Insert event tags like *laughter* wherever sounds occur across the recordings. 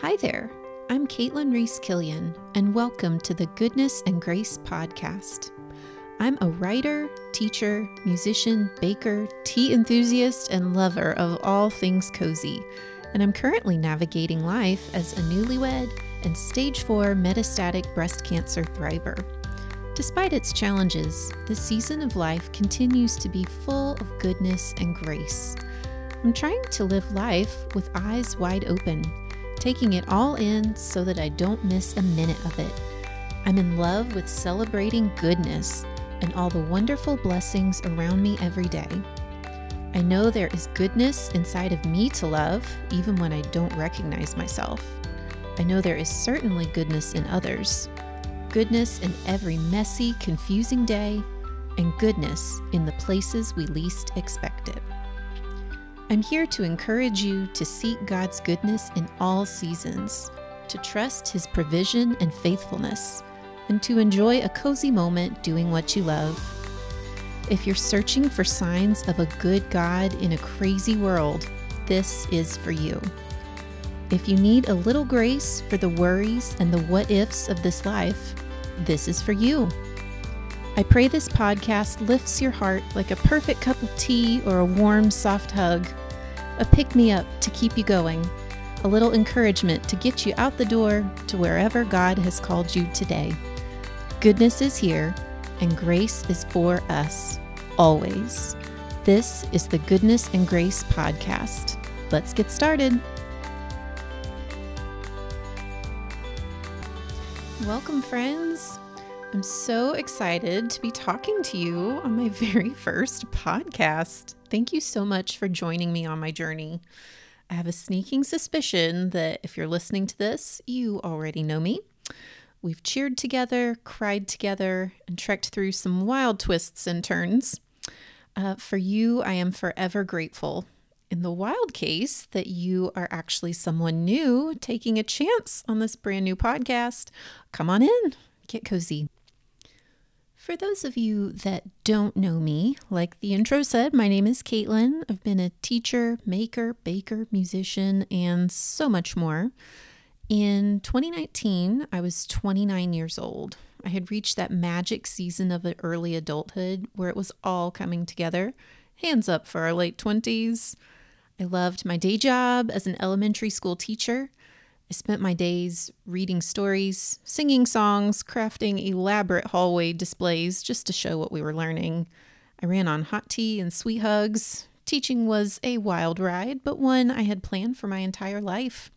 Hi there. I'm Caitlan Reese Killian, and welcome to the Goodness and Grace podcast. I'm a writer, teacher, musician, baker, tea enthusiast, and lover of all things cozy, and I'm currently navigating life as a newlywed and stage 4 metastatic breast cancer thriver. Despite its challenges, this season of life continues to be full of goodness and grace. I'm trying to live life with eyes wide open, taking it all in so that I don't miss a minute of it. I'm in love with celebrating goodness and all the wonderful blessings around me every day. I know there is goodness inside of me to love, even when I don't recognize myself. I know there is certainly goodness in others, goodness in every messy, confusing day, and goodness in the places we least expect it. I'm here to encourage you to seek God's goodness in all seasons, to trust His provision and faithfulness, and to enjoy a cozy moment doing what you love. If you're searching for signs of a good God in a crazy world, this is for you. If you need a little grace for the worries and the what ifs of this life, this is for you. I pray this podcast lifts your heart like a perfect cup of tea or a warm, soft hug, a pick me up to keep you going, a little encouragement to get you out the door to wherever God has called you today. Goodness is here, and grace is for us, always. This is the Goodness and Grace Podcast. Let's get started. Welcome, friends. I'm so excited to be talking to you on my *laughs* very first podcast. Thank you so much for joining me on my journey. I have a sneaking suspicion that if you're listening to this, you already know me. We've cheered together, cried together, and trekked through some wild twists and turns. Uh, for you, I am forever grateful. In the wild case that you are actually someone new taking a chance on this brand new podcast, come on in, get cozy. For those of you that don't know me, like the intro said, my name is Caitlan. I've been a teacher, maker, baker, musician, and so much more. In 2019, I was 29 years old. I had reached that magic season of early adulthood where it was all coming together. Hands up for our late 20s. I loved my day job as an elementary school teacher. I spent my days reading stories, singing songs, crafting elaborate hallway displays just to show what we were learning. I ran on hot tea and sweet hugs. Teaching was a wild ride, but one I had planned for my entire life.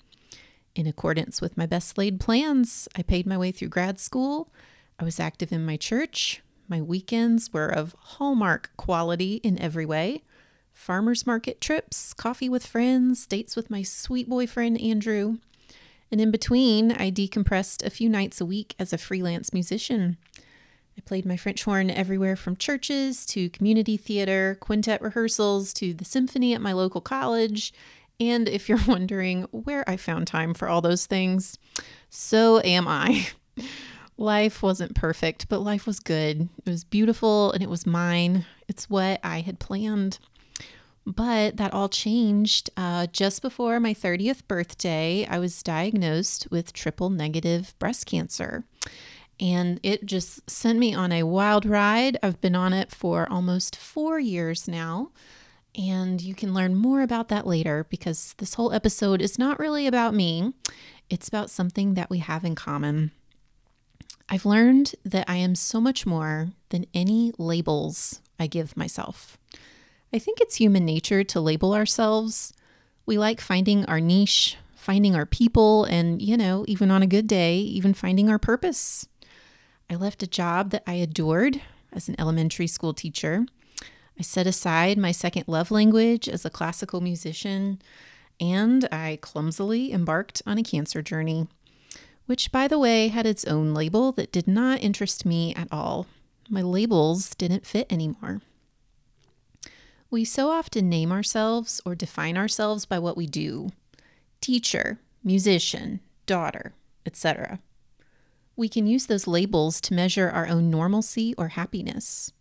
In accordance with my best laid plans, I paid my way through grad school. I was active in my church. My weekends were of hallmark quality in every way farmers market trips, coffee with friends, dates with my sweet boyfriend Andrew. And in between, I decompressed a few nights a week as a freelance musician. I played my French horn everywhere from churches to community theater, quintet rehearsals to the symphony at my local college. And if you're *laughs* wondering where I found time for all those things, so am I. *laughs* Life wasn't perfect, but life was good. It was beautiful and it was mine. It's what I had planned. But that all changed uh, just before my 30th birthday. I was diagnosed with triple negative breast cancer. And it just sent me on a wild ride. I've been on it for almost four years now. And you can learn more about that later because this whole episode is not really about me, it's about something that we have in common. I've learned that I am so much more than any labels I give myself. I think it's human nature to label ourselves. We like finding our niche, finding our people, and, you know, even on a good day, even finding our purpose. I left a job that I adored as an elementary school teacher. I set aside my second love language as a classical musician, and I clumsily embarked on a cancer journey, which, by the way, had its own label that did not interest me at all. My labels didn't fit anymore. We so often name ourselves or define ourselves by what we do teacher, musician, daughter, etc. We can use those labels to measure our own normalcy or happiness.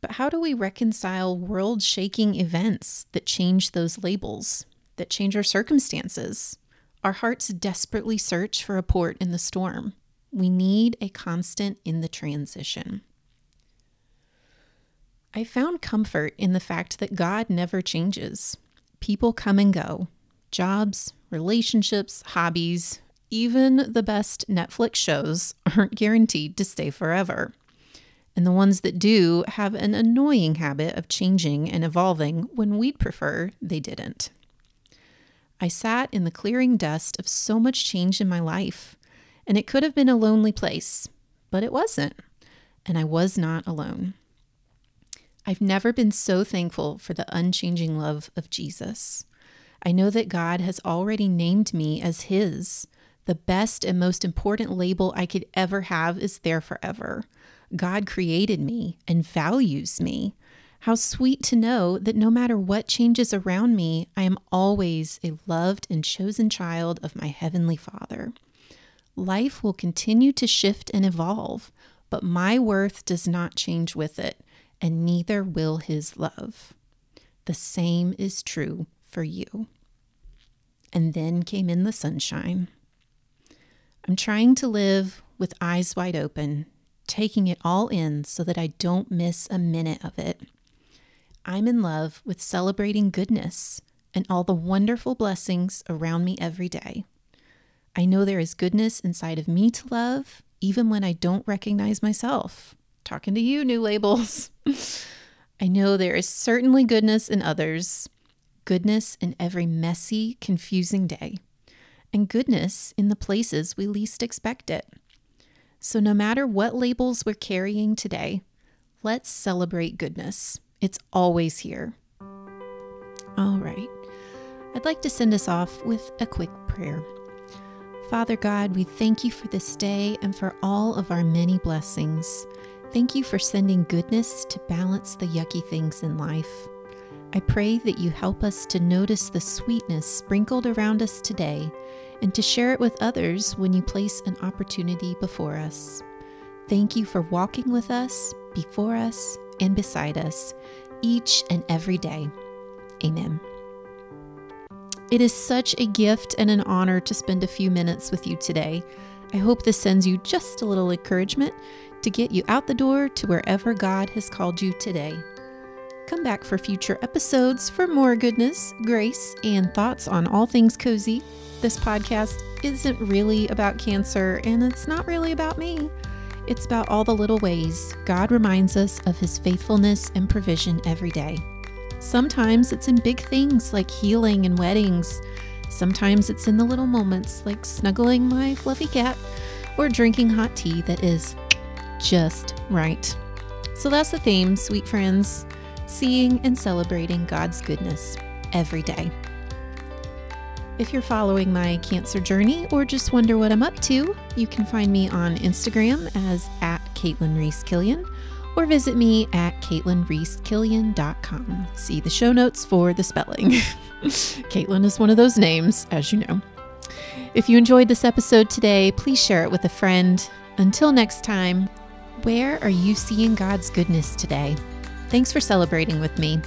But how do we reconcile world shaking events that change those labels, that change our circumstances, Our hearts desperately search for a port in the storm. We need a constant in the transition. I found comfort in the fact that God never changes. People come and go jobs, relationships, hobbies, even the best Netflix shows *laughs* aren't guaranteed to stay forever. And the ones that do have an annoying habit of changing and evolving when we'd prefer they didn't. I sat in the clearing dust of so much change in my life, and it could have been a lonely place, but it wasn't, and I was not alone. I've never been so thankful for the unchanging love of Jesus. I know that God has already named me as His. The best and most important label I could ever have is there forever. God created me and values me. How sweet to know that no matter what changes around me, I am always a loved and chosen child of my Heavenly Father. Life will continue to shift and evolve, but my worth does not change with it, and neither will His love. The same is true for you. And then came in the sunshine. I'm trying to live with eyes wide open, taking it all in so that I don't miss a minute of it. I'm in love with celebrating goodness and all the wonderful blessings around me every day. I know there is goodness inside of me to love, even when I don't recognize myself. Talking to you, new labels. *laughs* I know there is certainly goodness in others, goodness in every messy, confusing day, and goodness in the places we least expect it. So, no matter what labels we're carrying today, let's celebrate goodness. It's always here. All right. I'd like to send us off with a quick prayer. Father God, we thank you for this day and for all of our many blessings. Thank you for sending goodness to balance the yucky things in life. I pray that you help us to notice the sweetness sprinkled around us today and to share it with others when you place an opportunity before us. Thank you for walking with us, before us, and beside us each and every day. Amen. It is such a gift and an honor to spend a few minutes with you today. I hope this sends you just a little encouragement to get you out the door to wherever God has called you today. Come back for future episodes for more goodness, grace, and thoughts on all things cozy. This podcast isn't really about cancer, and it's not really about me. It's about all the little ways God reminds us of His faithfulness and provision every day. Sometimes it's in big things like healing and weddings. Sometimes it's in the little moments like snuggling my fluffy cat or drinking hot tea that is just right. So that's the theme, sweet friends seeing and celebrating God's goodness every day. If you're following my cancer journey or just wonder what I'm up to, you can find me on Instagram as at Caitlan Reese Killian or visit me at CaitlanReeseKillian.com. See the show notes for the spelling. *laughs* Caitlan is one of those names, as you know. If you enjoyed this episode today, please share it with a friend. Until next time, where are you seeing God's goodness today? Thanks for celebrating with me.